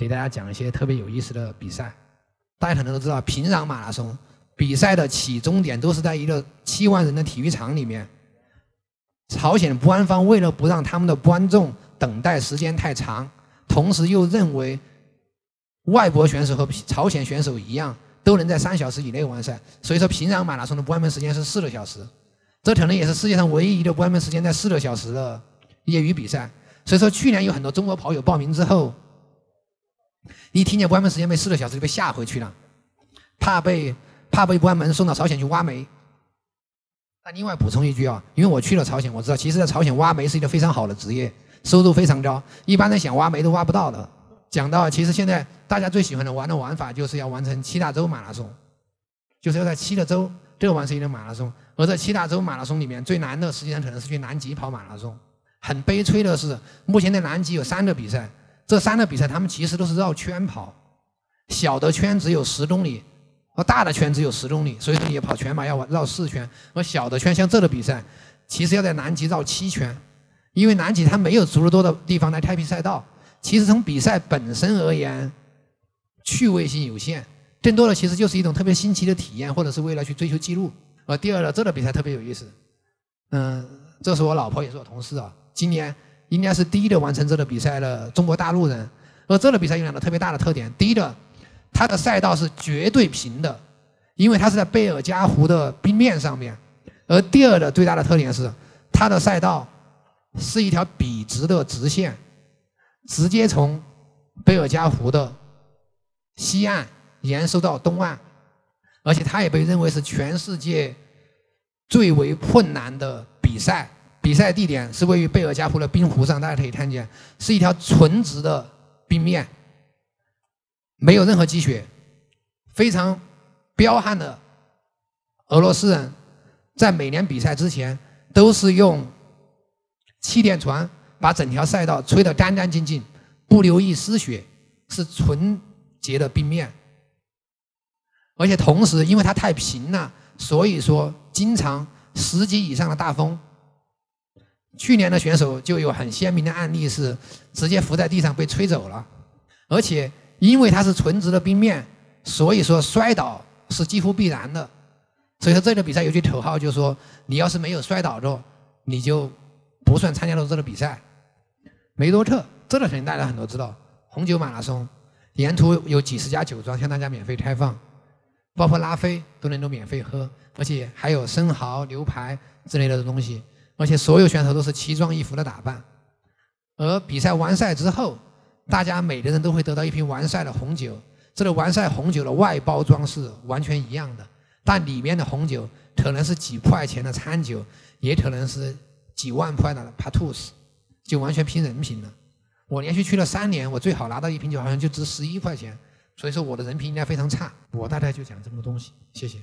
给大家讲一些特别有意思的比赛。大家可能都知道，平壤马拉松比赛的起终点都是在一个七万人的体育场里面。朝鲜官方为了不让他们的观众等待时间太长，同时又认为外国选手和朝鲜选手一样都能在三小时以内完赛，所以说平壤马拉松的关门时间是四个小时。这可能也是世界上唯一一个关门时间在四个小时的业余比赛。所以说，去年有很多中国跑友报名之后，一听见关门时间被四个小时就被吓回去了，怕被怕被关门送到朝鲜去挖煤。那另外补充一句啊，因为我去了朝鲜，我知道其实在朝鲜挖煤是一个非常好的职业，收入非常高，一般人想挖煤都挖不到的。讲到其实现在大家最喜欢的玩的玩法就是要完成七大洲马拉松，就是要在七个州都完成一个马拉松。而在七大洲马拉松里面最难的实际上可能是去南极跑马拉松。很悲催的是，目前在南极有三个比赛，这三个比赛他们其实都是绕圈跑，小的圈只有十公里，而大的圈只有十公里，所以说你跑全马要绕四圈。而小的圈像这个比赛，其实要在南极绕七圈，因为南极它没有足够多的地方来开辟赛道。其实从比赛本身而言，趣味性有限，更多的其实就是一种特别新奇的体验，或者是为了去追求记录。呃，第二呢，这个比赛特别有意思，嗯，这是我老婆也是我同事啊，今年应该是第一个完成这个比赛的中国大陆人。而这个比赛有两个特别大的特点，第一个，它的赛道是绝对平的，因为它是在贝尔加湖的冰面上面；而第二个最大的特点是，它的赛道是一条笔直的直线，直接从贝尔加湖的西岸延伸到东岸。而且它也被认为是全世界最为困难的比赛。比赛地点是位于贝尔加湖的冰湖上，大家可以看见，是一条纯直的冰面，没有任何积雪。非常彪悍的俄罗斯人，在每年比赛之前，都是用气垫船把整条赛道吹得干干净净，不留一丝雪，是纯洁的冰面。而且同时，因为它太平了，所以说经常十级以上的大风。去年的选手就有很鲜明的案例是直接浮在地上被吹走了。而且因为它是纯直的冰面，所以说摔倒是几乎必然的。所以说这个比赛有句口号，就是说你要是没有摔倒着，你就不算参加了这个比赛。梅多特，这个肯定大家很多知道，红酒马拉松，沿途有几十家酒庄向大家免费开放。包括拉菲都能够免费喝，而且还有生蚝、牛排之类的东西，而且所有选手都是奇装异服的打扮。而比赛完赛之后，大家每个人都会得到一瓶完赛的红酒。这个完赛红酒的外包装是完全一样的，但里面的红酒可能是几块钱的餐酒，也可能是几万块的帕图斯，就完全拼人品了。我连续去了三年，我最好拿到一瓶酒好像就值十一块钱。所以说我的人品应该非常差，我大概就讲这么多东西，谢谢。